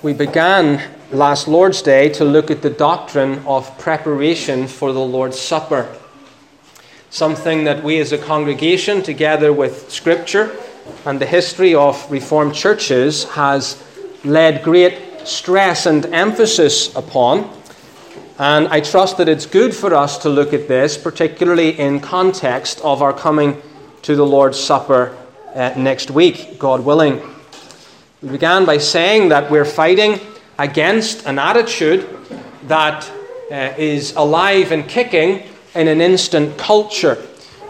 We began last Lord's Day to look at the doctrine of preparation for the Lord's Supper. Something that we as a congregation, together with Scripture and the history of Reformed churches, has led great stress and emphasis upon. And I trust that it's good for us to look at this, particularly in context of our coming to the Lord's Supper uh, next week, God willing. We began by saying that we're fighting against an attitude that uh, is alive and kicking in an instant culture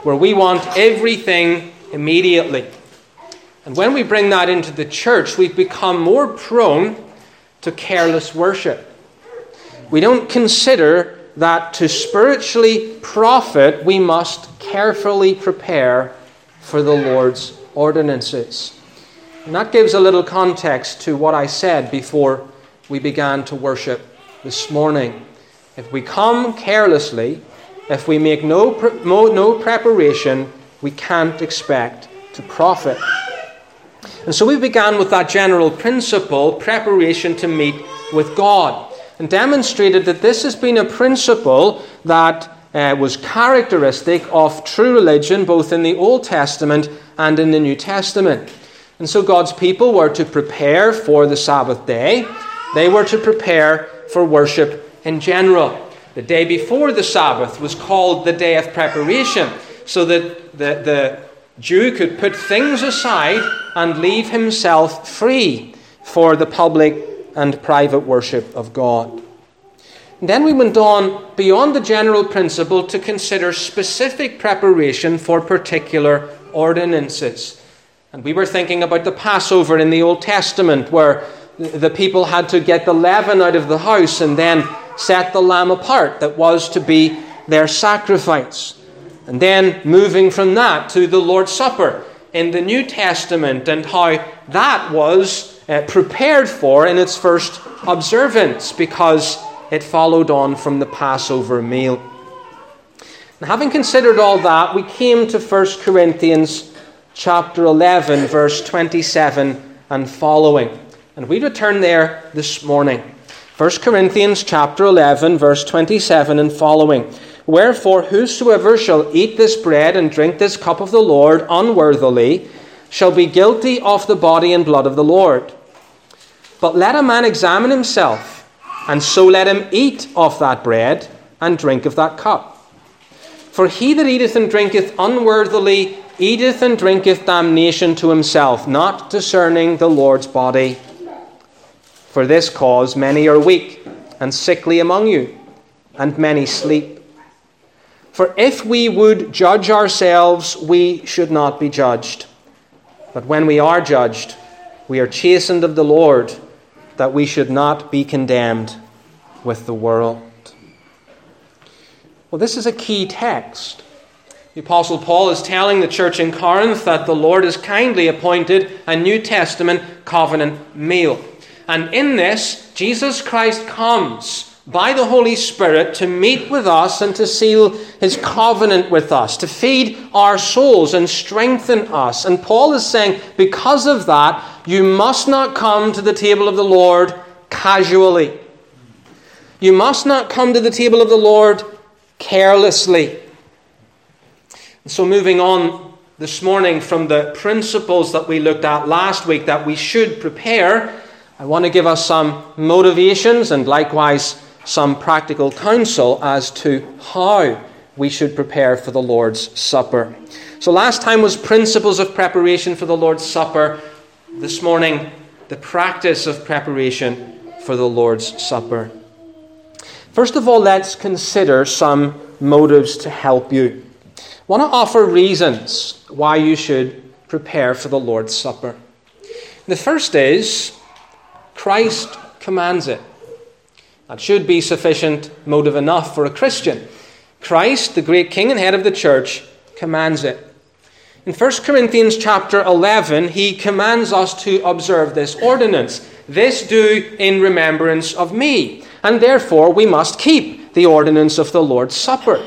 where we want everything immediately. And when we bring that into the church, we've become more prone to careless worship. We don't consider that to spiritually profit, we must carefully prepare for the Lord's ordinances. And that gives a little context to what I said before we began to worship this morning. If we come carelessly, if we make no, no preparation, we can't expect to profit. And so we began with that general principle preparation to meet with God and demonstrated that this has been a principle that uh, was characteristic of true religion both in the Old Testament and in the New Testament. And so God's people were to prepare for the Sabbath day, they were to prepare for worship in general. The day before the Sabbath was called the day of preparation, so that the, the Jew could put things aside and leave himself free for the public and private worship of God. And then we went on beyond the general principle to consider specific preparation for particular ordinances. And we were thinking about the Passover in the Old Testament, where the people had to get the leaven out of the house and then set the lamb apart that was to be their sacrifice. And then moving from that to the Lord's Supper in the New Testament and how that was uh, prepared for in its first observance because it followed on from the Passover meal. And having considered all that, we came to 1 Corinthians chapter 11, verse 27 and following. And we return there this morning. 1 Corinthians chapter 11, verse 27 and following. Wherefore, whosoever shall eat this bread and drink this cup of the Lord unworthily shall be guilty of the body and blood of the Lord. But let a man examine himself, and so let him eat of that bread and drink of that cup. For he that eateth and drinketh unworthily eateth and drinketh damnation to himself, not discerning the Lord's body. For this cause many are weak and sickly among you, and many sleep. For if we would judge ourselves, we should not be judged. But when we are judged, we are chastened of the Lord, that we should not be condemned with the world. Well, this is a key text. The Apostle Paul is telling the church in Corinth that the Lord has kindly appointed a New Testament covenant meal. And in this, Jesus Christ comes by the Holy Spirit to meet with us and to seal his covenant with us, to feed our souls and strengthen us. And Paul is saying, because of that, you must not come to the table of the Lord casually. You must not come to the table of the Lord carelessly. So, moving on this morning from the principles that we looked at last week that we should prepare, I want to give us some motivations and likewise some practical counsel as to how we should prepare for the Lord's Supper. So, last time was principles of preparation for the Lord's Supper. This morning, the practice of preparation for the Lord's Supper. First of all, let's consider some motives to help you want to offer reasons why you should prepare for the Lord's Supper. The first is Christ commands it. That should be sufficient motive enough for a Christian. Christ, the great king and head of the church, commands it. In 1 Corinthians chapter 11, he commands us to observe this ordinance. This do in remembrance of me. And therefore we must keep the ordinance of the Lord's Supper.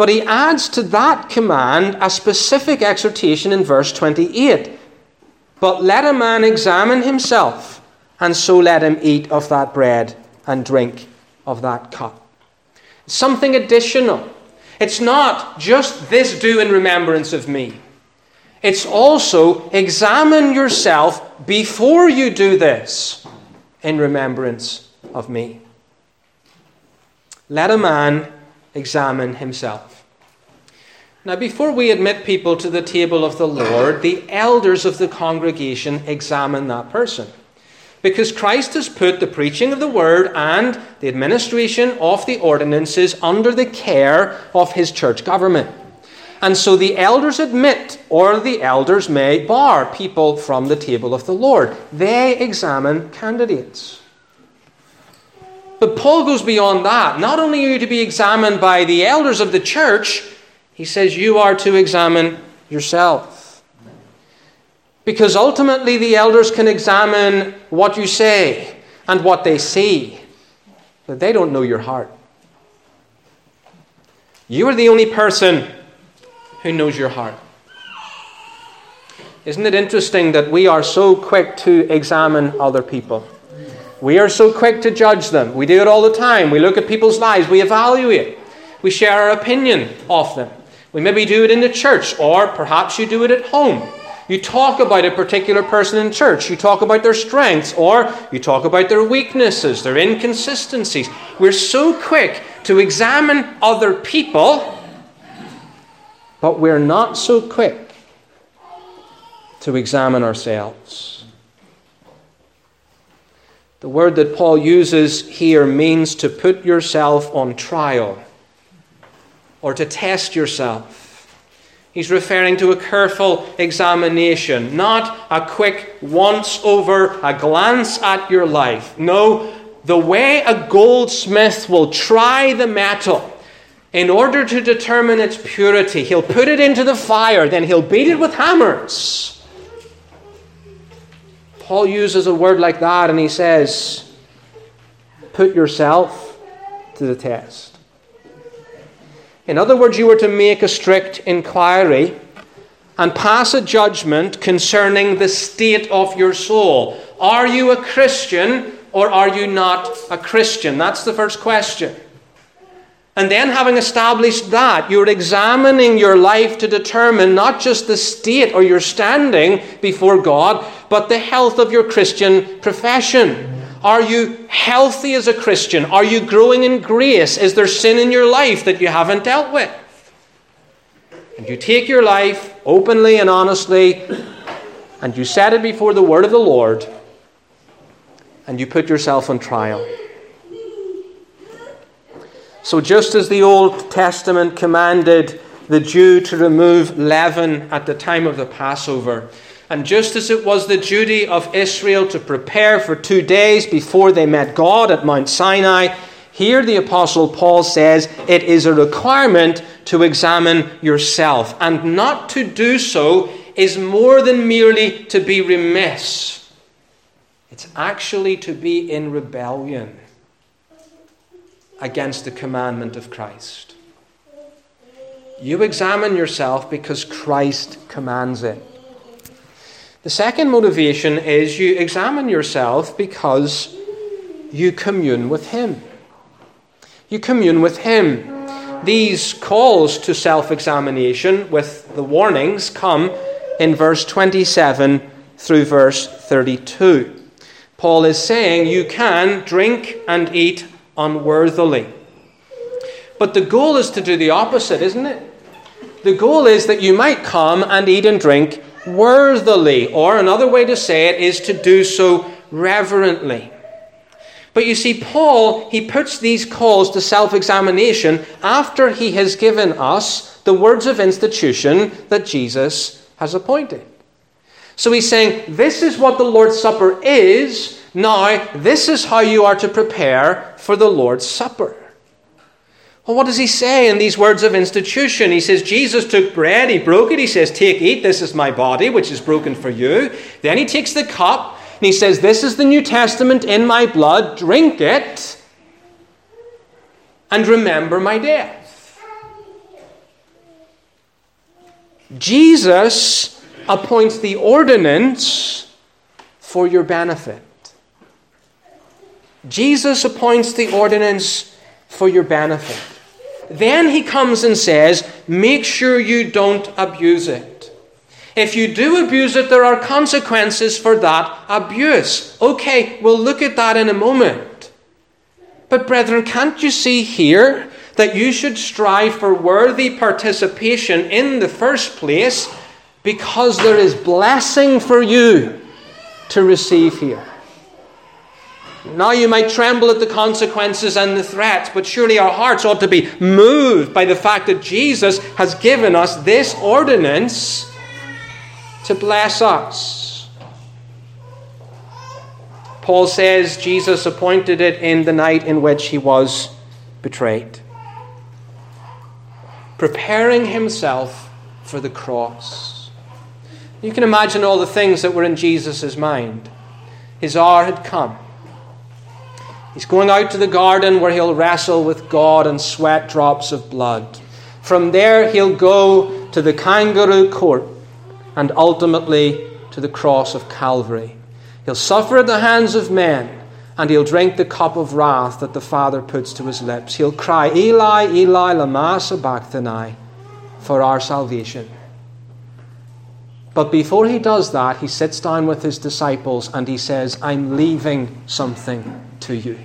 But he adds to that command a specific exhortation in verse 28. But let a man examine himself, and so let him eat of that bread and drink of that cup. Something additional. It's not just this do in remembrance of me. It's also examine yourself before you do this in remembrance of me. Let a man examine himself. Now, before we admit people to the table of the Lord, the elders of the congregation examine that person. Because Christ has put the preaching of the word and the administration of the ordinances under the care of his church government. And so the elders admit, or the elders may bar people from the table of the Lord. They examine candidates. But Paul goes beyond that. Not only are you to be examined by the elders of the church, he says you are to examine yourself. Because ultimately the elders can examine what you say and what they see, but they don't know your heart. You are the only person who knows your heart. Isn't it interesting that we are so quick to examine other people? We are so quick to judge them. We do it all the time. We look at people's lives, we evaluate, we share our opinion of them. We maybe do it in the church, or perhaps you do it at home. You talk about a particular person in church. You talk about their strengths, or you talk about their weaknesses, their inconsistencies. We're so quick to examine other people but we're not so quick to examine ourselves. The word that Paul uses here means to put yourself on trial or to test yourself. He's referring to a careful examination, not a quick once over, a glance at your life. No, the way a goldsmith will try the metal in order to determine its purity, he'll put it into the fire, then he'll beat it with hammers. Paul uses a word like that and he says, Put yourself to the test. In other words, you were to make a strict inquiry and pass a judgment concerning the state of your soul. Are you a Christian or are you not a Christian? That's the first question. And then, having established that, you're examining your life to determine not just the state or your standing before God, but the health of your Christian profession. Are you healthy as a Christian? Are you growing in grace? Is there sin in your life that you haven't dealt with? And you take your life openly and honestly, and you set it before the word of the Lord, and you put yourself on trial. So, just as the Old Testament commanded the Jew to remove leaven at the time of the Passover, and just as it was the duty of Israel to prepare for two days before they met God at Mount Sinai, here the Apostle Paul says it is a requirement to examine yourself. And not to do so is more than merely to be remiss, it's actually to be in rebellion against the commandment of Christ. You examine yourself because Christ commands it. The second motivation is you examine yourself because you commune with Him. You commune with Him. These calls to self examination with the warnings come in verse 27 through verse 32. Paul is saying you can drink and eat unworthily. But the goal is to do the opposite, isn't it? The goal is that you might come and eat and drink worthily, or another way to say it is to do so reverently. But you see, Paul, he puts these calls to self examination after he has given us the words of institution that Jesus has appointed. So he's saying, This is what the Lord's Supper is. Now, this is how you are to prepare for the Lord's Supper. Well, what does he say in these words of institution? He says, Jesus took bread, he broke it, he says, Take, eat, this is my body, which is broken for you. Then he takes the cup, and he says, This is the New Testament in my blood, drink it, and remember my death. Jesus appoints the ordinance for your benefit. Jesus appoints the ordinance for your benefit. Then he comes and says, make sure you don't abuse it. If you do abuse it, there are consequences for that abuse. Okay, we'll look at that in a moment. But, brethren, can't you see here that you should strive for worthy participation in the first place because there is blessing for you to receive here? Now you might tremble at the consequences and the threats, but surely our hearts ought to be moved by the fact that Jesus has given us this ordinance to bless us. Paul says Jesus appointed it in the night in which he was betrayed, preparing himself for the cross. You can imagine all the things that were in Jesus' mind. His hour had come. He's going out to the garden where he'll wrestle with God and sweat drops of blood. From there, he'll go to the kangaroo court and ultimately to the cross of Calvary. He'll suffer at the hands of men and he'll drink the cup of wrath that the Father puts to his lips. He'll cry, Eli, Eli, lama sabachthani, for our salvation. But before he does that, he sits down with his disciples and he says, I'm leaving something to you.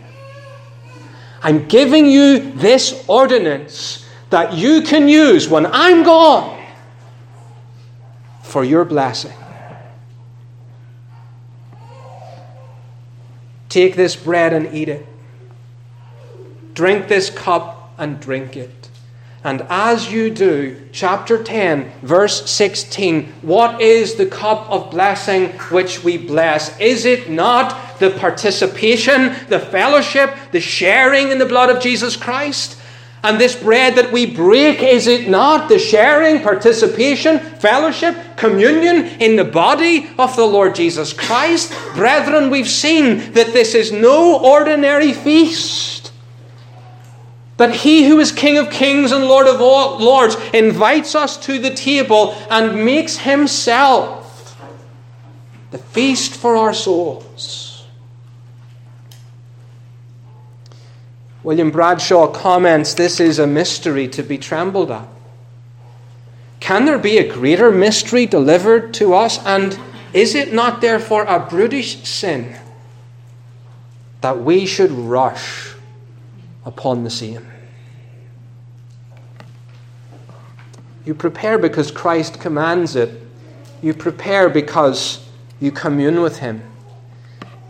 I'm giving you this ordinance that you can use when I'm gone for your blessing. Take this bread and eat it. Drink this cup and drink it. And as you do, chapter 10, verse 16, what is the cup of blessing which we bless? Is it not the participation, the fellowship, the sharing in the blood of Jesus Christ? And this bread that we break, is it not the sharing, participation, fellowship, communion in the body of the Lord Jesus Christ? Brethren, we've seen that this is no ordinary feast. That he who is King of kings and Lord of all lords invites us to the table and makes himself the feast for our souls. William Bradshaw comments this is a mystery to be trembled at. Can there be a greater mystery delivered to us? And is it not therefore a brutish sin that we should rush upon the same. You prepare because Christ commands it. You prepare because you commune with Him.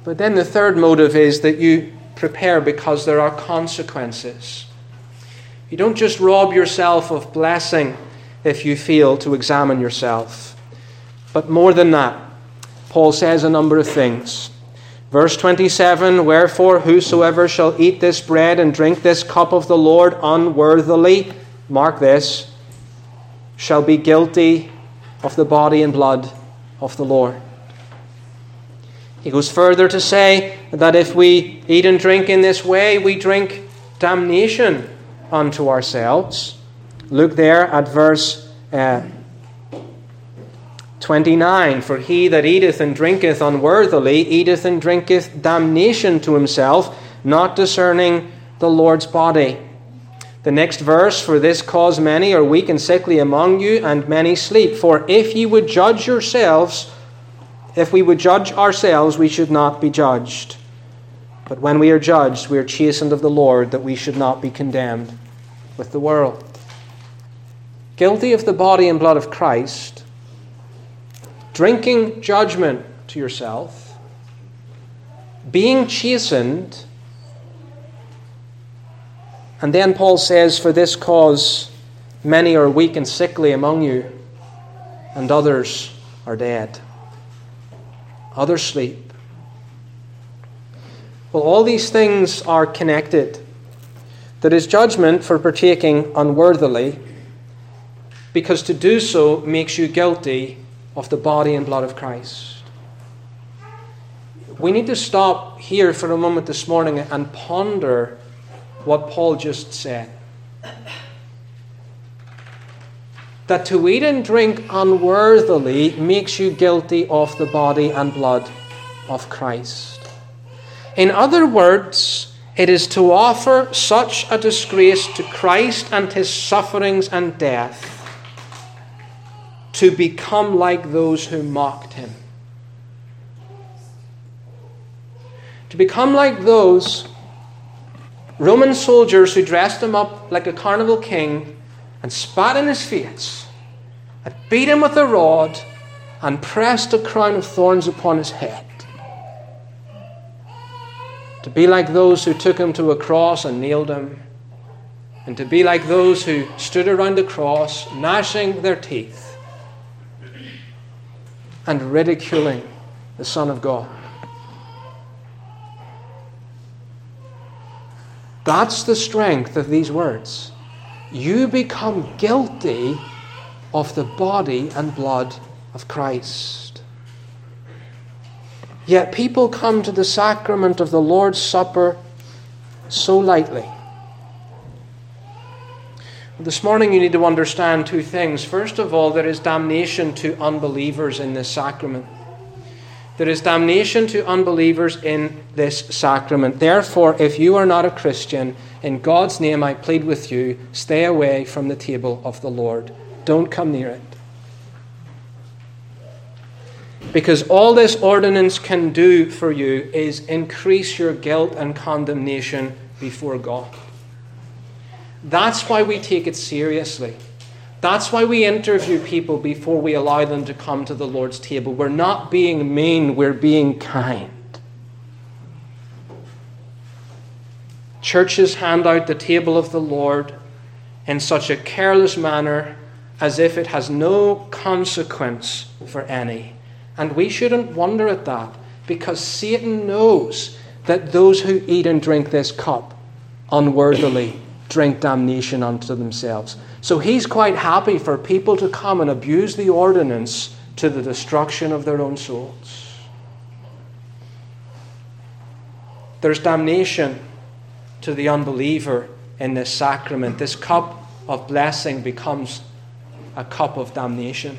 But then the third motive is that you prepare because there are consequences. You don't just rob yourself of blessing if you fail to examine yourself. But more than that, Paul says a number of things. Verse 27 Wherefore, whosoever shall eat this bread and drink this cup of the Lord unworthily, mark this, shall be guilty of the body and blood of the Lord. He goes further to say that if we eat and drink in this way, we drink damnation unto ourselves. Look there at verse uh, 29 For he that eateth and drinketh unworthily eateth and drinketh damnation to himself, not discerning the Lord's body. The next verse For this cause many are weak and sickly among you, and many sleep. For if ye would judge yourselves, if we would judge ourselves, we should not be judged. But when we are judged, we are chastened of the Lord, that we should not be condemned with the world. Guilty of the body and blood of Christ drinking judgment to yourself, being chastened, and then Paul says, For this cause many are weak and sickly among you, and others are dead. Others sleep. Well, all these things are connected. There is judgment for partaking unworthily, because to do so makes you guilty of the body and blood of Christ. We need to stop here for a moment this morning and ponder what Paul just said. That to eat and drink unworthily makes you guilty of the body and blood of Christ. In other words, it is to offer such a disgrace to Christ and his sufferings and death to become like those who mocked him. To become like those Roman soldiers who dressed him up like a carnival king and spat in his face, and beat him with a rod, and pressed a crown of thorns upon his head. To be like those who took him to a cross and nailed him, and to be like those who stood around the cross, gnashing their teeth and ridiculing the Son of God. That's the strength of these words. You become guilty of the body and blood of Christ. Yet people come to the sacrament of the Lord's Supper so lightly. This morning, you need to understand two things. First of all, there is damnation to unbelievers in this sacrament. There is damnation to unbelievers in this sacrament. Therefore, if you are not a Christian, in God's name I plead with you stay away from the table of the Lord. Don't come near it. Because all this ordinance can do for you is increase your guilt and condemnation before God. That's why we take it seriously. That's why we interview people before we allow them to come to the Lord's table. We're not being mean, we're being kind. Churches hand out the table of the Lord in such a careless manner as if it has no consequence for any. And we shouldn't wonder at that because Satan knows that those who eat and drink this cup unworthily drink damnation unto themselves. So he's quite happy for people to come and abuse the ordinance to the destruction of their own souls. There's damnation to the unbeliever in this sacrament. This cup of blessing becomes a cup of damnation.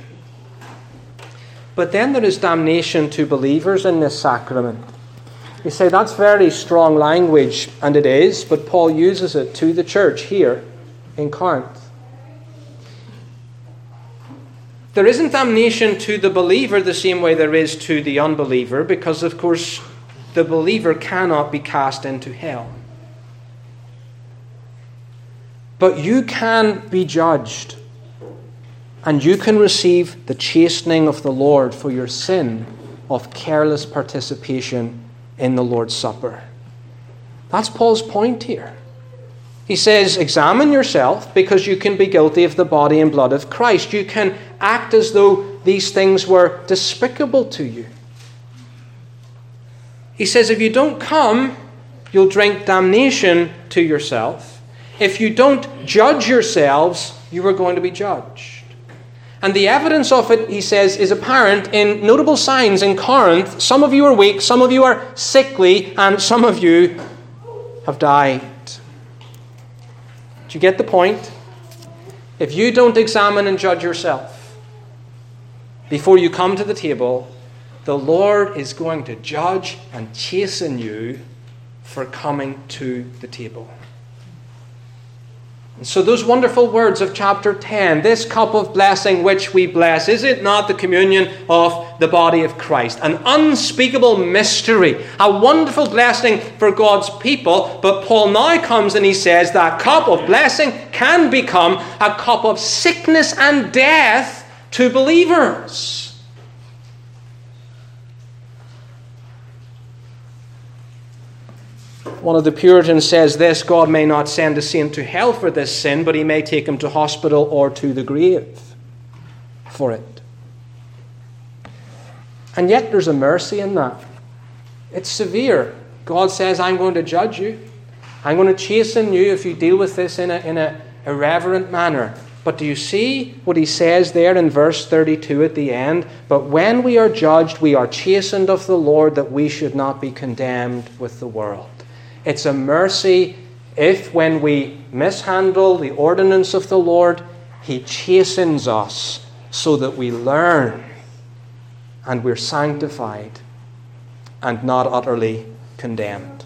But then there is damnation to believers in this sacrament. You say that's very strong language, and it is, but Paul uses it to the church here in Corinth. There isn't damnation to the believer the same way there is to the unbeliever, because, of course, the believer cannot be cast into hell. But you can be judged, and you can receive the chastening of the Lord for your sin of careless participation in the Lord's Supper. That's Paul's point here. He says, Examine yourself because you can be guilty of the body and blood of Christ. You can act as though these things were despicable to you. He says, If you don't come, you'll drink damnation to yourself. If you don't judge yourselves, you are going to be judged. And the evidence of it, he says, is apparent in notable signs in Corinth. Some of you are weak, some of you are sickly, and some of you have died. Do you get the point? If you don't examine and judge yourself before you come to the table, the Lord is going to judge and chasten you for coming to the table. So, those wonderful words of chapter 10 this cup of blessing which we bless, is it not the communion of the body of Christ? An unspeakable mystery, a wonderful blessing for God's people. But Paul now comes and he says that cup of blessing can become a cup of sickness and death to believers. One of the Puritans says this God may not send a saint to hell for this sin, but he may take him to hospital or to the grave for it. And yet there's a mercy in that. It's severe. God says, I'm going to judge you. I'm going to chasten you if you deal with this in an in a irreverent manner. But do you see what he says there in verse 32 at the end? But when we are judged, we are chastened of the Lord that we should not be condemned with the world. It's a mercy if, when we mishandle the ordinance of the Lord, He chastens us so that we learn and we're sanctified and not utterly condemned.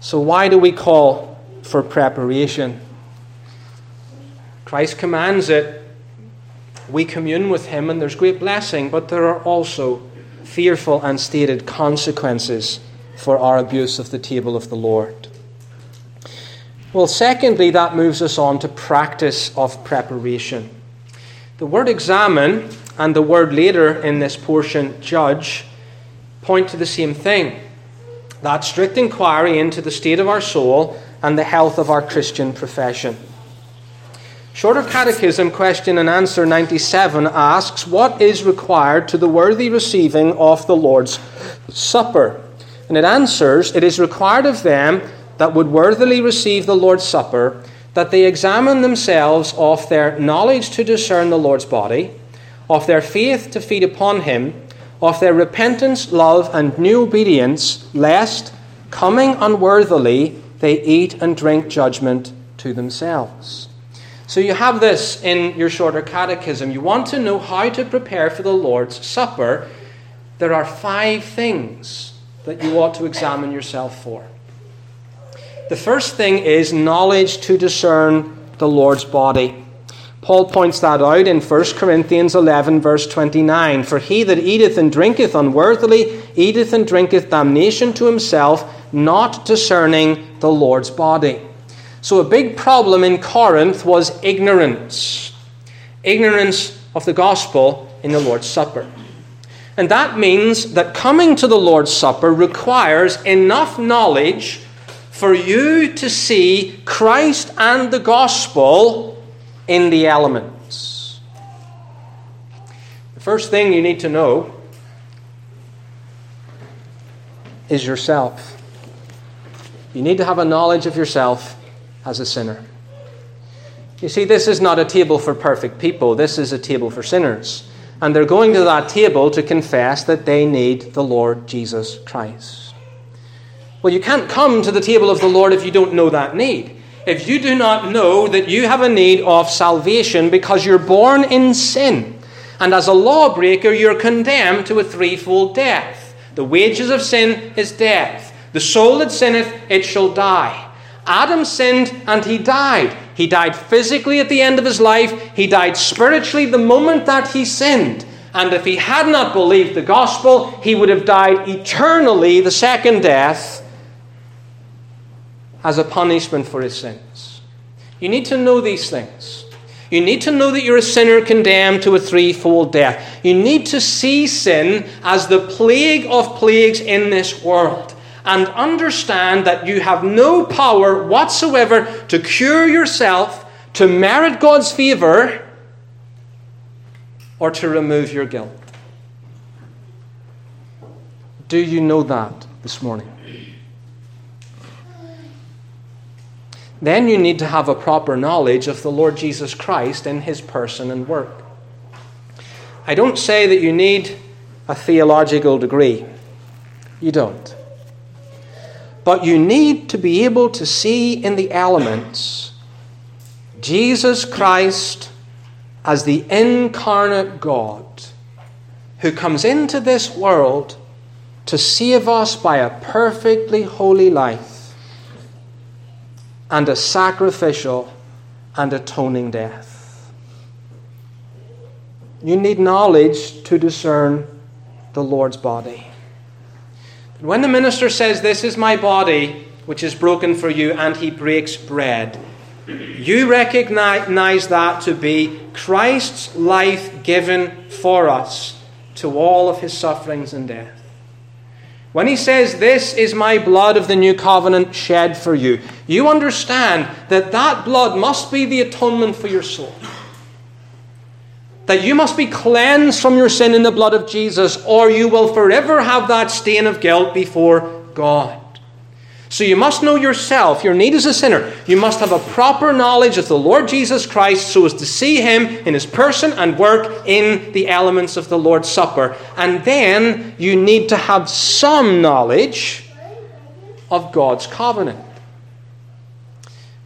So, why do we call for preparation? Christ commands it. We commune with Him, and there's great blessing, but there are also fearful and stated consequences for our abuse of the table of the Lord. Well, secondly, that moves us on to practice of preparation. The word examine and the word later in this portion, judge, point to the same thing that strict inquiry into the state of our soul and the health of our Christian profession. Shorter Catechism, question and answer 97 asks, What is required to the worthy receiving of the Lord's Supper? And it answers, It is required of them that would worthily receive the Lord's Supper that they examine themselves of their knowledge to discern the Lord's body, of their faith to feed upon Him, of their repentance, love, and new obedience, lest, coming unworthily, they eat and drink judgment to themselves. So you have this in your shorter catechism. You want to know how to prepare for the Lord's Supper. There are five things that you ought to examine yourself for. The first thing is knowledge to discern the Lord's body. Paul points that out in 1 Corinthians 11, verse 29. For he that eateth and drinketh unworthily eateth and drinketh damnation to himself, not discerning the Lord's body. So, a big problem in Corinth was ignorance ignorance of the gospel in the Lord's Supper. And that means that coming to the Lord's Supper requires enough knowledge for you to see Christ and the gospel in the elements. The first thing you need to know is yourself. You need to have a knowledge of yourself as a sinner. You see, this is not a table for perfect people, this is a table for sinners. And they're going to that table to confess that they need the Lord Jesus Christ. Well, you can't come to the table of the Lord if you don't know that need if you do not know that you have a need of salvation because you're born in sin, and as a lawbreaker, you're condemned to a threefold death. The wages of sin is death. The soul that sinneth, it shall die. Adam sinned and he died. He died physically at the end of his life, he died spiritually the moment that he sinned. And if he had not believed the gospel, he would have died eternally, the second death as a punishment for his sins. You need to know these things. You need to know that you're a sinner condemned to a threefold death. You need to see sin as the plague of plagues in this world and understand that you have no power whatsoever to cure yourself, to merit God's favor, or to remove your guilt. Do you know that this morning? then you need to have a proper knowledge of the Lord Jesus Christ and his person and work. I don't say that you need a theological degree. You don't. But you need to be able to see in the elements Jesus Christ as the incarnate God who comes into this world to save us by a perfectly holy life and a sacrificial and atoning death. You need knowledge to discern the Lord's body. When the minister says, This is my body, which is broken for you, and he breaks bread, you recognize that to be Christ's life given for us to all of his sufferings and death. When he says, This is my blood of the new covenant shed for you, you understand that that blood must be the atonement for your soul. That you must be cleansed from your sin in the blood of Jesus, or you will forever have that stain of guilt before God. So you must know yourself, your need as a sinner. You must have a proper knowledge of the Lord Jesus Christ so as to see him in his person and work in the elements of the Lord's Supper. And then you need to have some knowledge of God's covenant.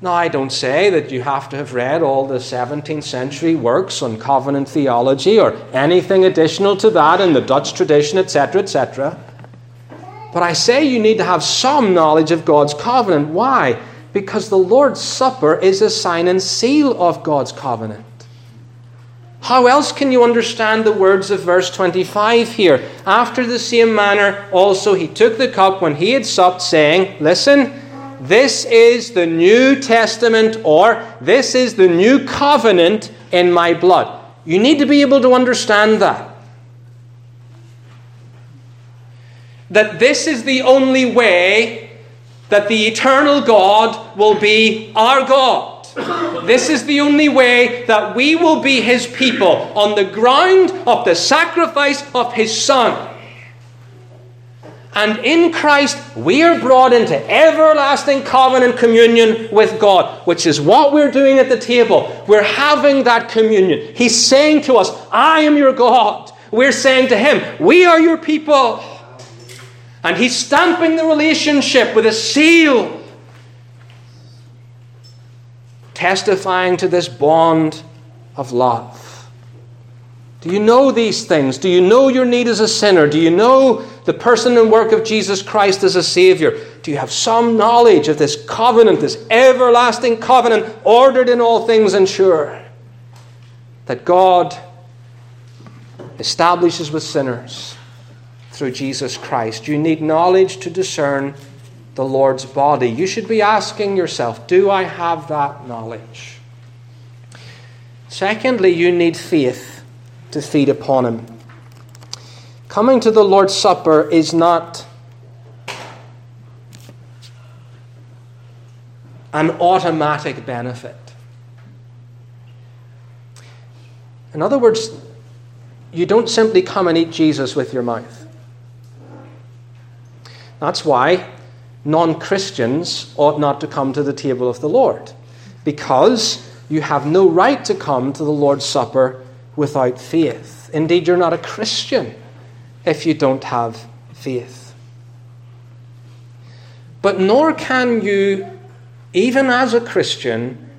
Now, I don't say that you have to have read all the 17th century works on covenant theology or anything additional to that in the Dutch tradition, etc., etc. But I say you need to have some knowledge of God's covenant. Why? Because the Lord's Supper is a sign and seal of God's covenant. How else can you understand the words of verse 25 here? After the same manner, also he took the cup when he had supped, saying, Listen, this is the New Testament, or this is the new covenant in my blood. You need to be able to understand that. That this is the only way that the eternal God will be our God. This is the only way that we will be His people on the ground of the sacrifice of His Son. And in Christ, we are brought into everlasting covenant communion with God, which is what we're doing at the table. We're having that communion. He's saying to us, I am your God. We're saying to Him, We are your people. And He's stamping the relationship with a seal testifying to this bond of love. Do you know these things? Do you know your need as a sinner? Do you know the person and work of Jesus Christ as a Savior? Do you have some knowledge of this covenant, this everlasting covenant, ordered in all things and sure, that God establishes with sinners through Jesus Christ? You need knowledge to discern the Lord's body. You should be asking yourself, do I have that knowledge? Secondly, you need faith to feed upon Him. Coming to the Lord's Supper is not an automatic benefit. In other words, you don't simply come and eat Jesus with your mouth. That's why non Christians ought not to come to the table of the Lord, because you have no right to come to the Lord's Supper without faith. Indeed, you're not a Christian if you don't have faith. But nor can you, even as a Christian,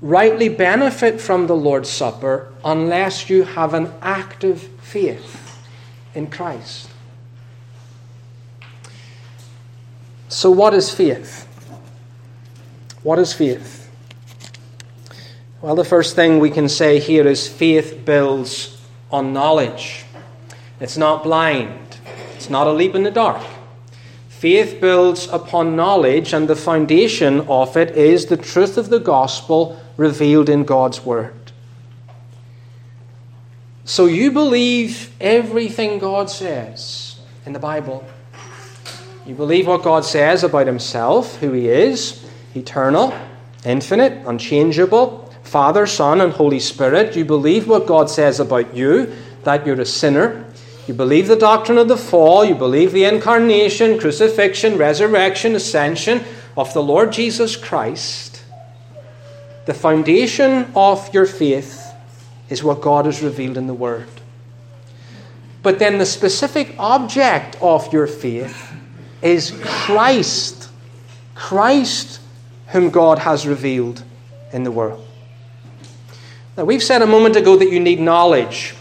rightly benefit from the Lord's Supper unless you have an active faith in Christ. So, what is faith? What is faith? Well, the first thing we can say here is faith builds on knowledge. It's not blind, it's not a leap in the dark. Faith builds upon knowledge, and the foundation of it is the truth of the gospel revealed in God's Word. So you believe everything God says in the Bible. You believe what God says about Himself, who He is, eternal, infinite, unchangeable, Father, Son, and Holy Spirit. You believe what God says about you, that you're a sinner. You believe the doctrine of the fall. You believe the incarnation, crucifixion, resurrection, ascension of the Lord Jesus Christ. The foundation of your faith is what God has revealed in the Word. But then the specific object of your faith is Christ. Christ, whom God has revealed in the world. Now, we've said a moment ago that you need knowledge.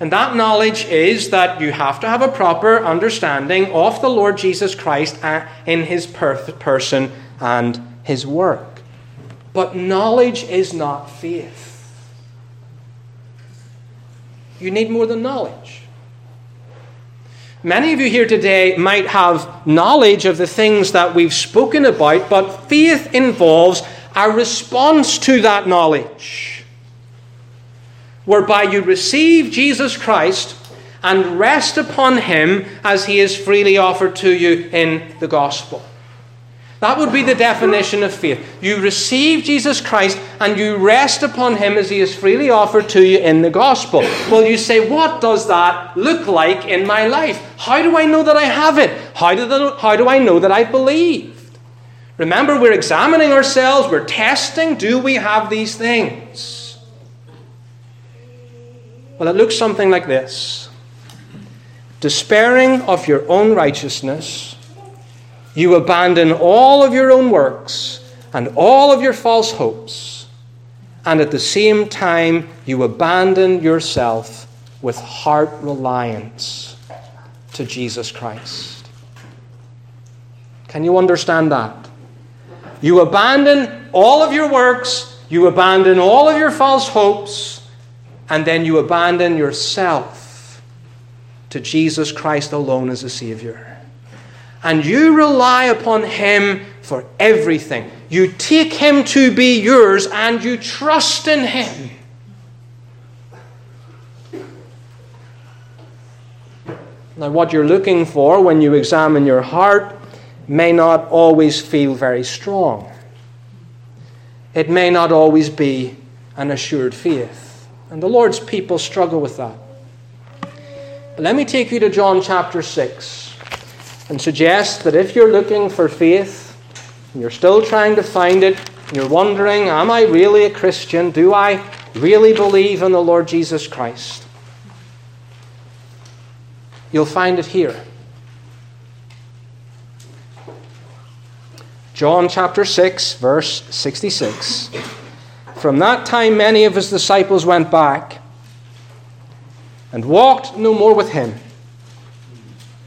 And that knowledge is that you have to have a proper understanding of the Lord Jesus Christ uh, in his person and his work. But knowledge is not faith. You need more than knowledge. Many of you here today might have knowledge of the things that we've spoken about, but faith involves a response to that knowledge, whereby you receive Jesus Christ and rest upon Him as He is freely offered to you in the gospel. That would be the definition of faith. You receive Jesus Christ and you rest upon him as he is freely offered to you in the gospel. Well, you say, what does that look like in my life? How do I know that I have it? How do, the, how do I know that I believed? Remember, we're examining ourselves, we're testing do we have these things? Well, it looks something like this Despairing of your own righteousness you abandon all of your own works and all of your false hopes, and at the same time, you abandon yourself with heart reliance to Jesus Christ. Can you understand that? You abandon all of your works, you abandon all of your false hopes, and then you abandon yourself to Jesus Christ alone as a Savior. And you rely upon Him for everything. You take Him to be yours and you trust in Him. Now, what you're looking for when you examine your heart may not always feel very strong. It may not always be an assured faith. And the Lord's people struggle with that. But let me take you to John chapter 6 and suggest that if you're looking for faith, and you're still trying to find it, you're wondering, am I really a Christian? Do I really believe in the Lord Jesus Christ? You'll find it here. John chapter 6, verse 66. From that time, many of his disciples went back and walked no more with him.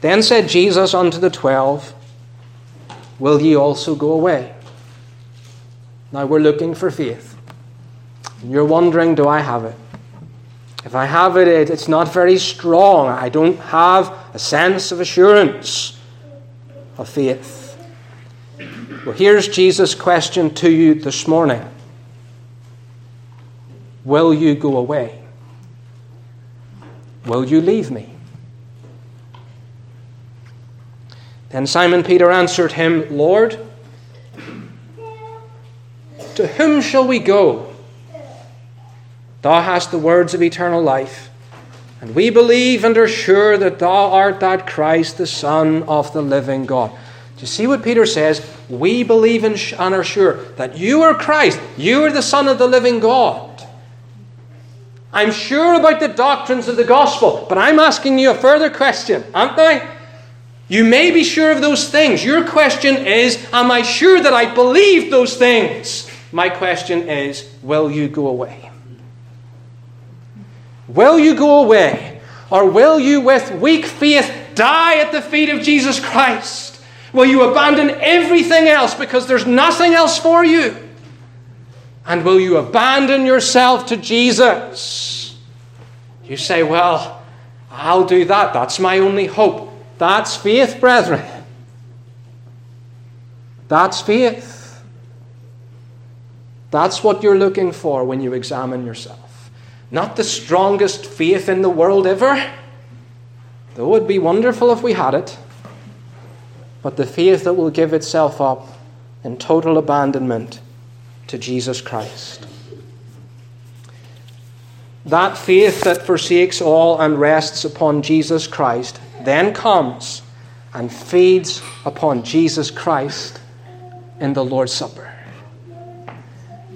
Then said Jesus unto the twelve, Will ye also go away? Now we're looking for faith. And You're wondering, do I have it? If I have it, it's not very strong. I don't have a sense of assurance of faith. Well, here's Jesus' question to you this morning Will you go away? Will you leave me? Then Simon Peter answered him, Lord, to whom shall we go? Thou hast the words of eternal life. And we believe and are sure that thou art that Christ, the Son of the living God. Do you see what Peter says? We believe and are sure that you are Christ. You are the Son of the living God. I'm sure about the doctrines of the gospel, but I'm asking you a further question, aren't I? You may be sure of those things. Your question is, Am I sure that I believe those things? My question is, Will you go away? Will you go away? Or will you, with weak faith, die at the feet of Jesus Christ? Will you abandon everything else because there's nothing else for you? And will you abandon yourself to Jesus? You say, Well, I'll do that. That's my only hope. That's faith, brethren. That's faith. That's what you're looking for when you examine yourself. Not the strongest faith in the world ever, though it would be wonderful if we had it, but the faith that will give itself up in total abandonment to Jesus Christ. That faith that forsakes all and rests upon Jesus Christ then comes and feeds upon Jesus Christ in the Lord's Supper.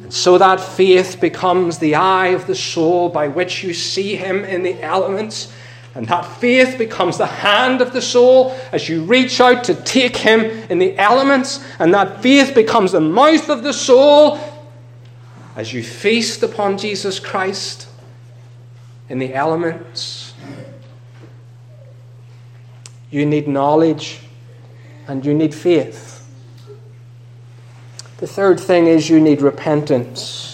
And so that faith becomes the eye of the soul by which you see Him in the elements. And that faith becomes the hand of the soul as you reach out to take Him in the elements. And that faith becomes the mouth of the soul as you feast upon Jesus Christ in the elements. You need knowledge and you need faith. The third thing is you need repentance.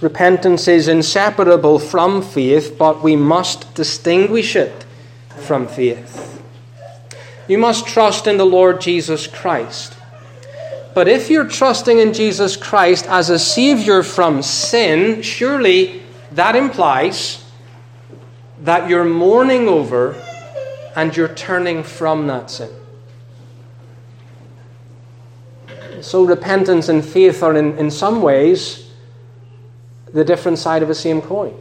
Repentance is inseparable from faith, but we must distinguish it from faith. You must trust in the Lord Jesus Christ. But if you're trusting in Jesus Christ as a Savior from sin, surely that implies that you're mourning over and you're turning from that sin. So, repentance and faith are, in, in some ways, the different side of the same coin.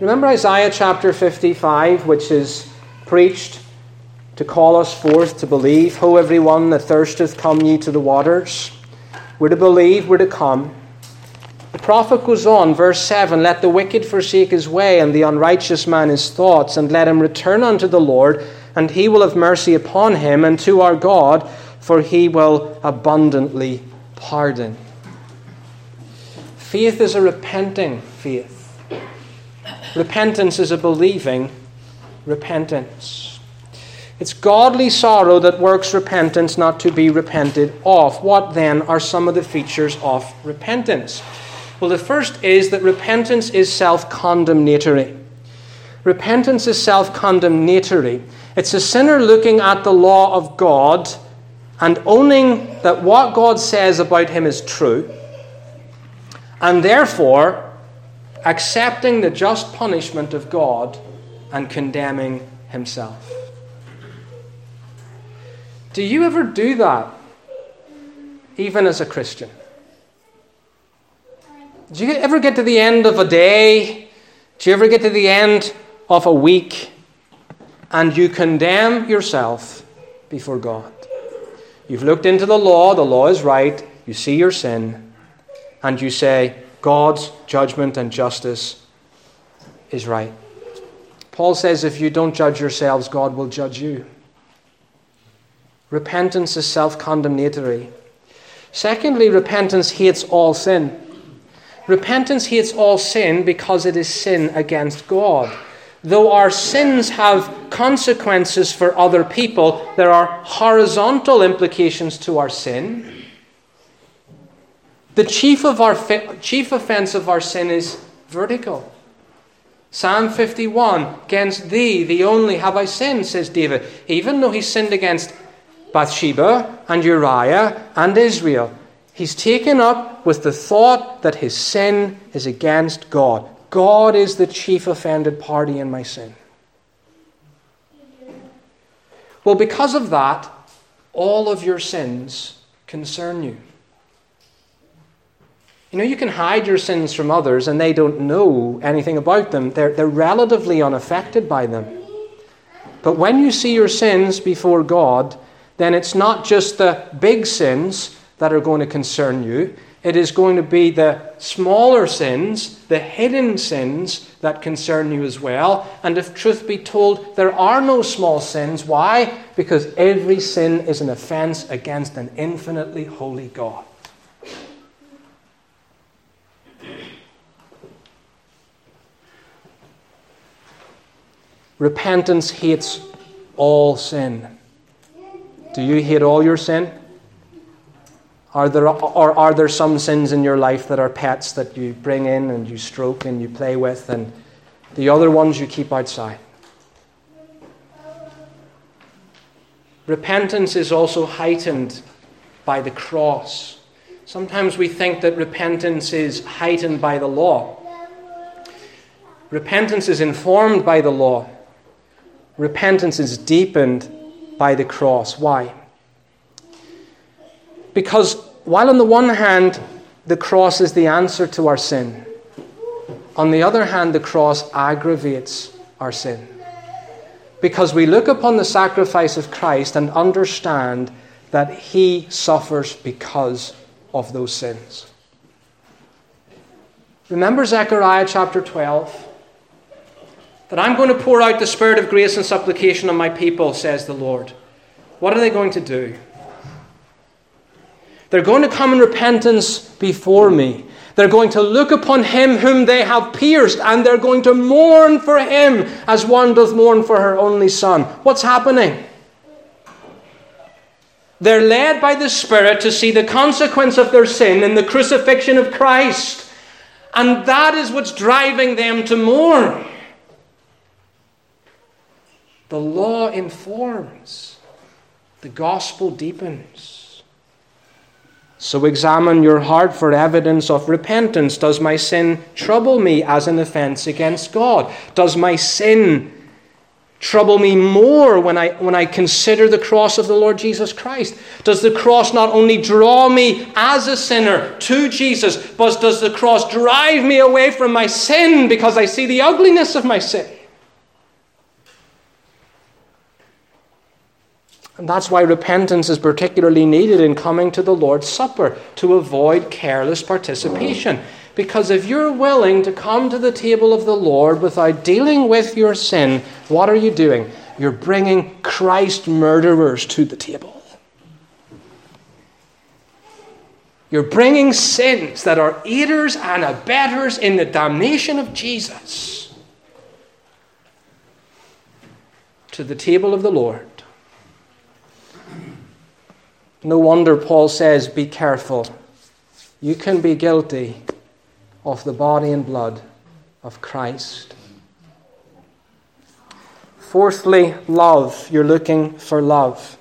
Remember Isaiah chapter 55, which is preached to call us forth to believe, Ho, everyone that thirsteth, come ye to the waters. We're to believe, we're to come. The prophet goes on, verse 7 Let the wicked forsake his way, and the unrighteous man his thoughts, and let him return unto the Lord, and he will have mercy upon him, and to our God for he will abundantly pardon. Faith is a repenting faith. Repentance is a believing repentance. It's godly sorrow that works repentance not to be repented of. What then are some of the features of repentance? Well, the first is that repentance is self condemnatory. Repentance is self condemnatory. It's a sinner looking at the law of God and owning that what God says about him is true, and therefore accepting the just punishment of God and condemning himself. Do you ever do that, even as a Christian? Do you ever get to the end of a day? Do you ever get to the end of a week and you condemn yourself before God? You've looked into the law, the law is right, you see your sin, and you say, God's judgment and justice is right. Paul says, if you don't judge yourselves, God will judge you. Repentance is self condemnatory. Secondly, repentance hates all sin. Repentance hates all sin because it is sin against God. Though our sins have consequences for other people, there are horizontal implications to our sin. The chief, of our, chief offense of our sin is vertical. Psalm 51 Against thee, the only, have I sinned, says David. Even though he sinned against Bathsheba and Uriah and Israel. He's taken up with the thought that his sin is against God. God is the chief offended party in my sin. Well, because of that, all of your sins concern you. You know, you can hide your sins from others and they don't know anything about them. They're, they're relatively unaffected by them. But when you see your sins before God, then it's not just the big sins that are going to concern you. It is going to be the smaller sins, the hidden sins that concern you as well. And if truth be told, there are no small sins. Why? Because every sin is an offense against an infinitely holy God. Repentance hates all sin. Do you hate all your sin? Are there, or are there some sins in your life that are pets that you bring in and you stroke and you play with, and the other ones you keep outside? Repentance is also heightened by the cross. Sometimes we think that repentance is heightened by the law. Repentance is informed by the law. Repentance is deepened by the cross. Why? Because while on the one hand, the cross is the answer to our sin, on the other hand, the cross aggravates our sin. Because we look upon the sacrifice of Christ and understand that he suffers because of those sins. Remember Zechariah chapter 12? That I'm going to pour out the spirit of grace and supplication on my people, says the Lord. What are they going to do? They're going to come in repentance before me. They're going to look upon him whom they have pierced, and they're going to mourn for him as one doth mourn for her only son. What's happening? They're led by the Spirit to see the consequence of their sin in the crucifixion of Christ. And that is what's driving them to mourn. The law informs, the gospel deepens. So examine your heart for evidence of repentance. Does my sin trouble me as an offense against God? Does my sin trouble me more when I, when I consider the cross of the Lord Jesus Christ? Does the cross not only draw me as a sinner to Jesus, but does the cross drive me away from my sin because I see the ugliness of my sin? And that's why repentance is particularly needed in coming to the Lord's Supper to avoid careless participation. Because if you're willing to come to the table of the Lord without dealing with your sin, what are you doing? You're bringing Christ murderers to the table. You're bringing sins that are aiders and abettors in the damnation of Jesus to the table of the Lord. No wonder Paul says, Be careful. You can be guilty of the body and blood of Christ. Fourthly, love. You're looking for love.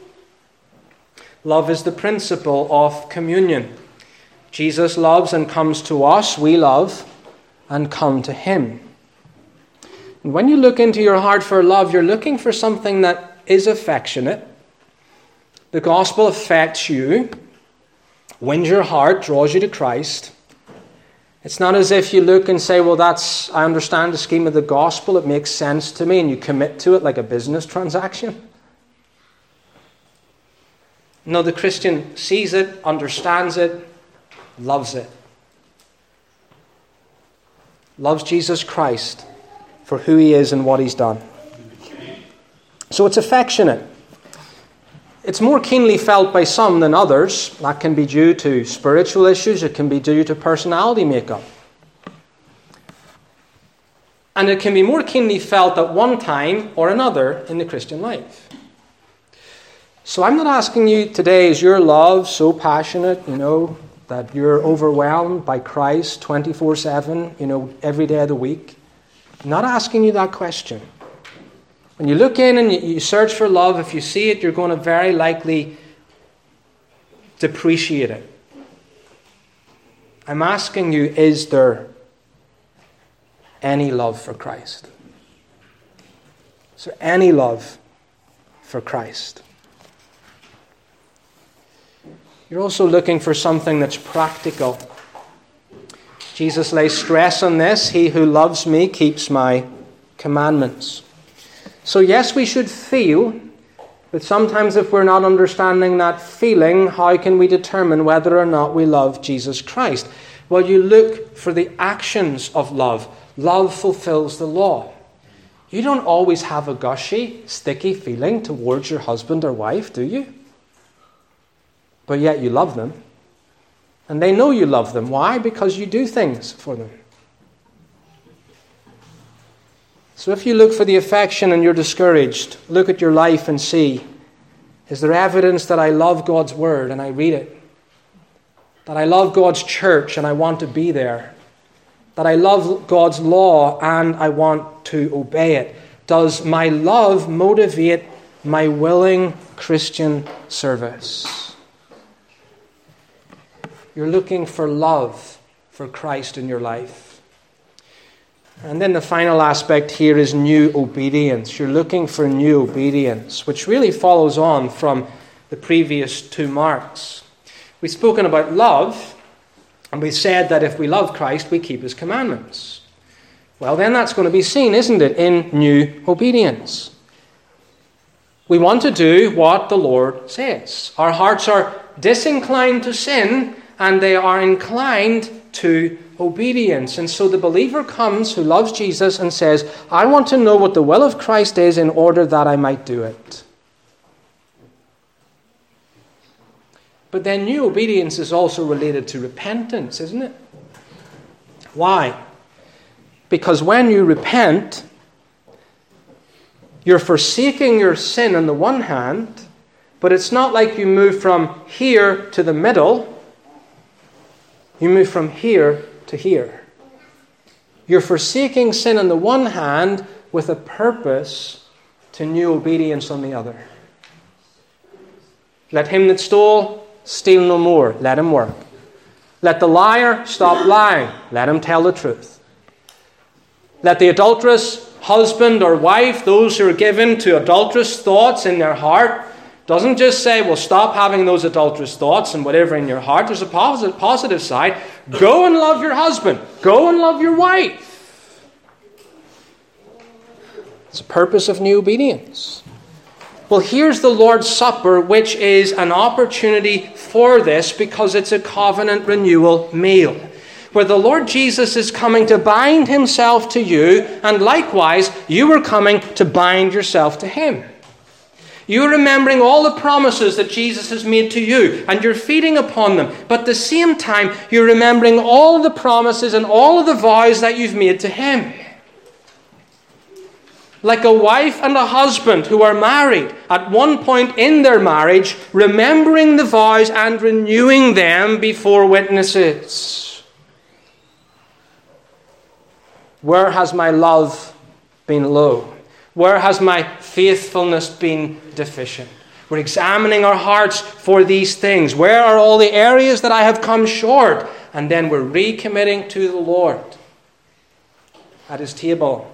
Love is the principle of communion. Jesus loves and comes to us. We love and come to him. And when you look into your heart for love, you're looking for something that is affectionate. The gospel affects you, wins your heart, draws you to Christ. It's not as if you look and say, Well, that's, I understand the scheme of the gospel, it makes sense to me, and you commit to it like a business transaction. No, the Christian sees it, understands it, loves it. Loves Jesus Christ for who he is and what he's done. So it's affectionate. It's more keenly felt by some than others. That can be due to spiritual issues, it can be due to personality makeup. And it can be more keenly felt at one time or another in the Christian life. So I'm not asking you today, is your love so passionate, you know, that you're overwhelmed by Christ 24 7, you know, every day of the week? I'm not asking you that question. When you look in and you search for love, if you see it, you're going to very likely depreciate it. I'm asking you, is there any love for Christ? Is there any love for Christ? You're also looking for something that's practical. Jesus lays stress on this He who loves me keeps my commandments. So, yes, we should feel, but sometimes if we're not understanding that feeling, how can we determine whether or not we love Jesus Christ? Well, you look for the actions of love. Love fulfills the law. You don't always have a gushy, sticky feeling towards your husband or wife, do you? But yet you love them. And they know you love them. Why? Because you do things for them. So if you look for the affection and you're discouraged, look at your life and see is there evidence that I love God's word and I read it? That I love God's church and I want to be there? That I love God's law and I want to obey it? Does my love motivate my willing Christian service? You're looking for love for Christ in your life. And then the final aspect here is new obedience. You're looking for new obedience, which really follows on from the previous two marks. We've spoken about love, and we said that if we love Christ, we keep his commandments. Well, then that's going to be seen, isn't it, in new obedience. We want to do what the Lord says. Our hearts are disinclined to sin, and they are inclined to obedience. And so the believer comes who loves Jesus and says, I want to know what the will of Christ is in order that I might do it. But then new obedience is also related to repentance, isn't it? Why? Because when you repent, you're forsaking your sin on the one hand, but it's not like you move from here to the middle. You move from here to here. You're forsaking sin on the one hand with a purpose to new obedience on the other. Let him that stole steal no more. Let him work. Let the liar stop lying. Let him tell the truth. Let the adulterous husband or wife, those who are given to adulterous thoughts in their heart, doesn't just say, well, stop having those adulterous thoughts and whatever in your heart. There's a positive, positive side. Go and love your husband. Go and love your wife. It's a purpose of new obedience. Well, here's the Lord's Supper, which is an opportunity for this because it's a covenant renewal meal. Where the Lord Jesus is coming to bind himself to you, and likewise, you are coming to bind yourself to him. You're remembering all the promises that Jesus has made to you, and you're feeding upon them. But at the same time, you're remembering all the promises and all of the vows that you've made to Him. like a wife and a husband who are married at one point in their marriage, remembering the vows and renewing them before witnesses. Where has my love been low? Where has my faithfulness been deficient? We're examining our hearts for these things. Where are all the areas that I have come short? And then we're recommitting to the Lord at His table.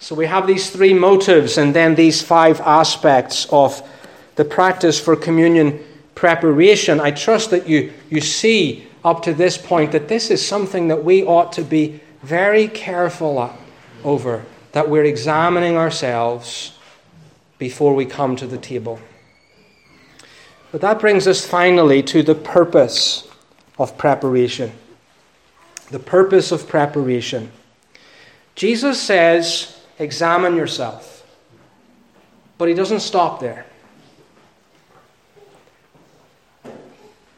So we have these three motives and then these five aspects of the practice for communion preparation. I trust that you, you see up to this point that this is something that we ought to be very careful over, that we're examining ourselves before we come to the table. But that brings us finally to the purpose of preparation. The purpose of preparation. Jesus says, examine yourself. But he doesn't stop there.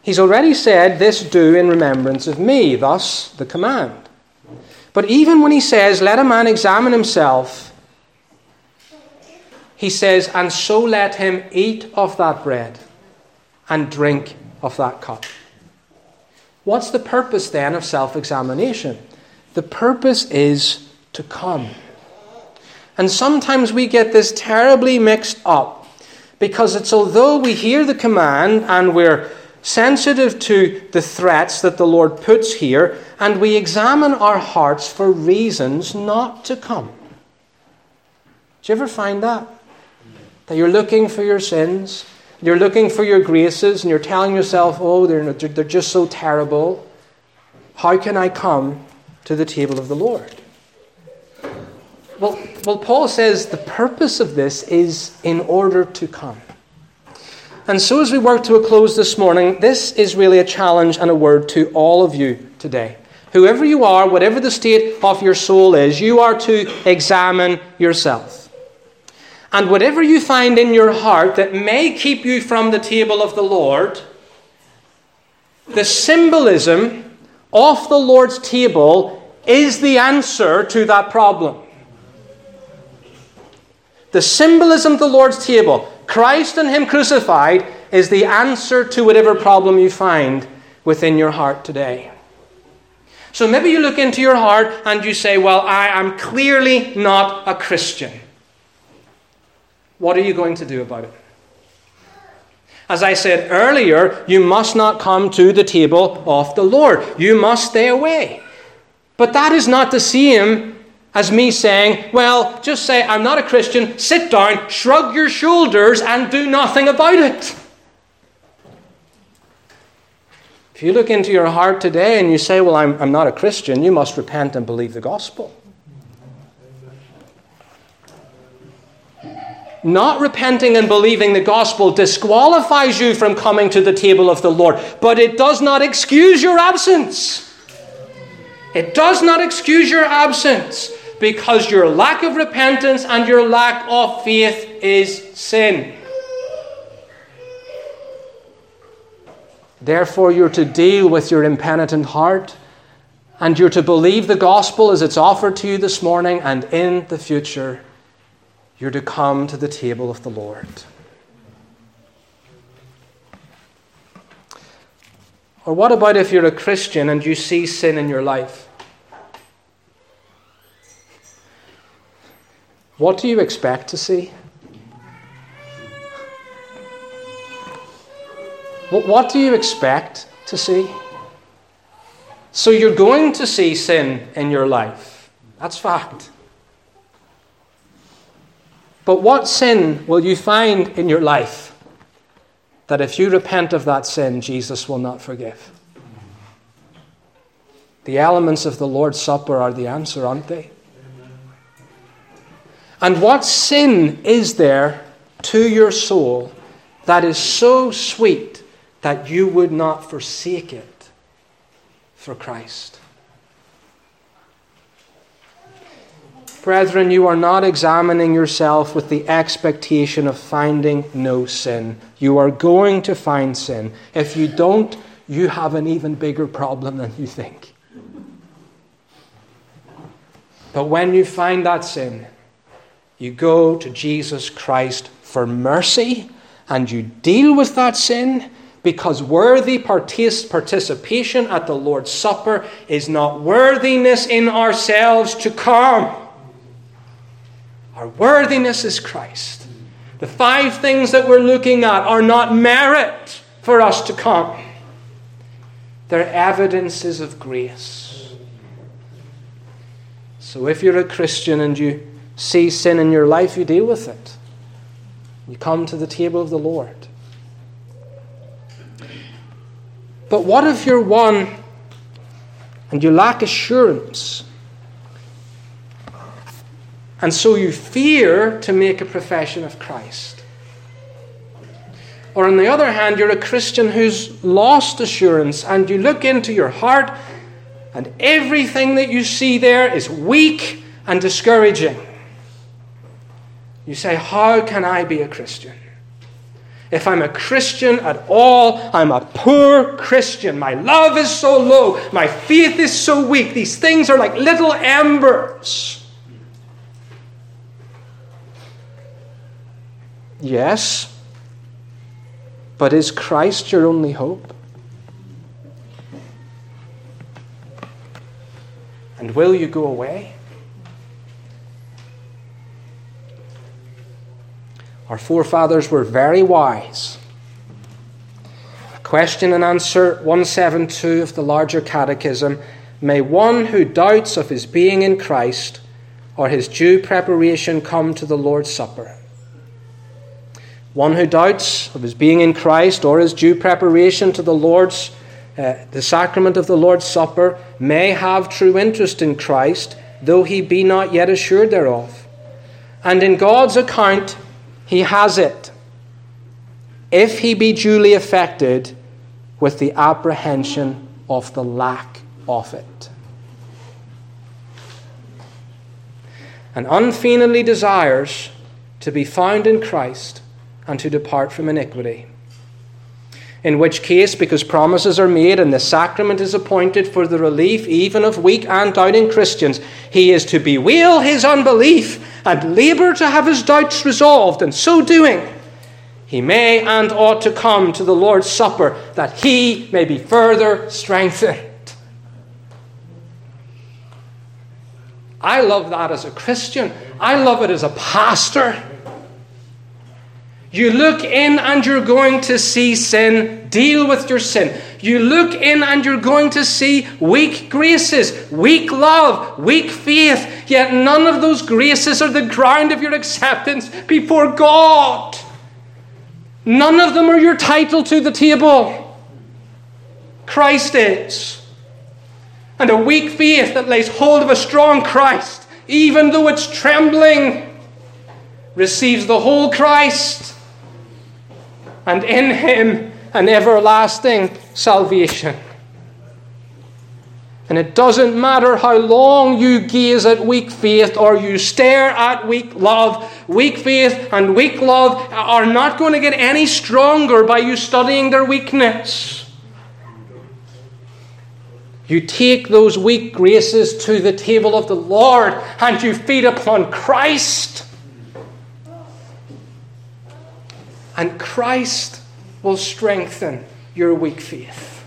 He's already said, This do in remembrance of me, thus the command. But even when he says, Let a man examine himself, he says, And so let him eat of that bread and drink of that cup. What's the purpose then of self examination? The purpose is to come. And sometimes we get this terribly mixed up because it's although we hear the command and we're sensitive to the threats that the Lord puts here, and we examine our hearts for reasons not to come. Do you ever find that? That you're looking for your sins, you're looking for your graces, and you're telling yourself, oh, they're, they're just so terrible. How can I come to the table of the Lord? Well, well, Paul says the purpose of this is in order to come. And so, as we work to a close this morning, this is really a challenge and a word to all of you today. Whoever you are, whatever the state of your soul is, you are to examine yourself. And whatever you find in your heart that may keep you from the table of the Lord, the symbolism of the Lord's table is the answer to that problem. The symbolism of the Lord's table, Christ and Him crucified, is the answer to whatever problem you find within your heart today. So maybe you look into your heart and you say, Well, I am clearly not a Christian. What are you going to do about it? As I said earlier, you must not come to the table of the Lord. You must stay away. But that is not the same as me saying, well, just say, I'm not a Christian, sit down, shrug your shoulders, and do nothing about it. If you look into your heart today and you say, well, I'm, I'm not a Christian, you must repent and believe the gospel. Not repenting and believing the gospel disqualifies you from coming to the table of the Lord, but it does not excuse your absence. It does not excuse your absence because your lack of repentance and your lack of faith is sin. Therefore, you're to deal with your impenitent heart and you're to believe the gospel as it's offered to you this morning and in the future you're to come to the table of the Lord. Or what about if you're a Christian and you see sin in your life? What do you expect to see? What do you expect to see? So you're going to see sin in your life. That's fact. But what sin will you find in your life that if you repent of that sin, Jesus will not forgive? The elements of the Lord's Supper are the answer, aren't they? And what sin is there to your soul that is so sweet that you would not forsake it for Christ? Brethren, you are not examining yourself with the expectation of finding no sin. You are going to find sin. If you don't, you have an even bigger problem than you think. But when you find that sin, you go to Jesus Christ for mercy and you deal with that sin because worthy participation at the Lord's Supper is not worthiness in ourselves to come. Our worthiness is Christ. The five things that we're looking at are not merit for us to come, they're evidences of grace. So if you're a Christian and you see sin in your life, you deal with it. You come to the table of the Lord. But what if you're one and you lack assurance? And so you fear to make a profession of Christ. Or on the other hand, you're a Christian who's lost assurance and you look into your heart and everything that you see there is weak and discouraging. You say, How can I be a Christian? If I'm a Christian at all, I'm a poor Christian. My love is so low. My faith is so weak. These things are like little embers. Yes, but is Christ your only hope? And will you go away? Our forefathers were very wise. Question and answer 172 of the larger catechism May one who doubts of his being in Christ or his due preparation come to the Lord's Supper. One who doubts of his being in Christ or his due preparation to the Lord's uh, the sacrament of the Lord's Supper may have true interest in Christ, though he be not yet assured thereof. And in God's account, he has it if he be duly affected with the apprehension of the lack of it. And unfeignedly desires to be found in Christ and to depart from iniquity. In which case, because promises are made and the sacrament is appointed for the relief even of weak and doubting Christians, he is to bewail his unbelief and labour to have his doubts resolved, and so doing, he may and ought to come to the Lord's Supper that he may be further strengthened. I love that as a Christian. I love it as a pastor. You look in and you're going to see sin. Deal with your sin. You look in and you're going to see weak graces, weak love, weak faith. Yet none of those graces are the ground of your acceptance before God. None of them are your title to the table. Christ is. And a weak faith that lays hold of a strong Christ, even though it's trembling, receives the whole Christ and in him an everlasting salvation. And it doesn't matter how long you gaze at weak faith or you stare at weak love. Weak faith and weak love are not going to get any stronger by you studying their weakness. You take those weak graces to the table of the Lord and you feed upon Christ. And Christ will strengthen your weak faith.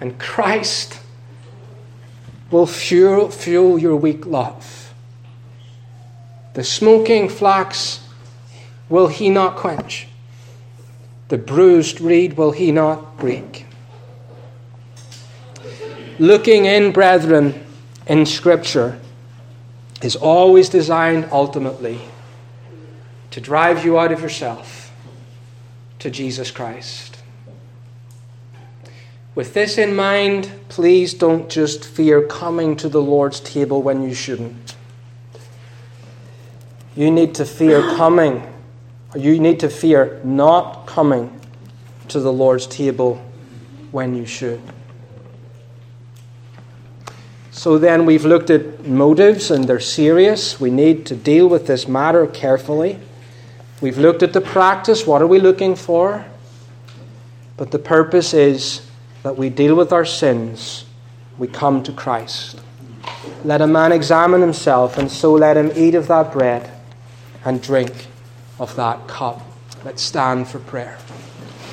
And Christ will fuel, fuel your weak love. The smoking flax will he not quench, the bruised reed will he not break. Looking in, brethren, in Scripture is always designed ultimately to drive you out of yourself to Jesus Christ. With this in mind, please don't just fear coming to the Lord's table when you shouldn't. You need to fear coming, or you need to fear not coming to the Lord's table when you should. So then we've looked at motives, and they're serious. We need to deal with this matter carefully. We've looked at the practice. What are we looking for? But the purpose is that we deal with our sins. We come to Christ. Let a man examine himself, and so let him eat of that bread and drink of that cup. Let's stand for prayer.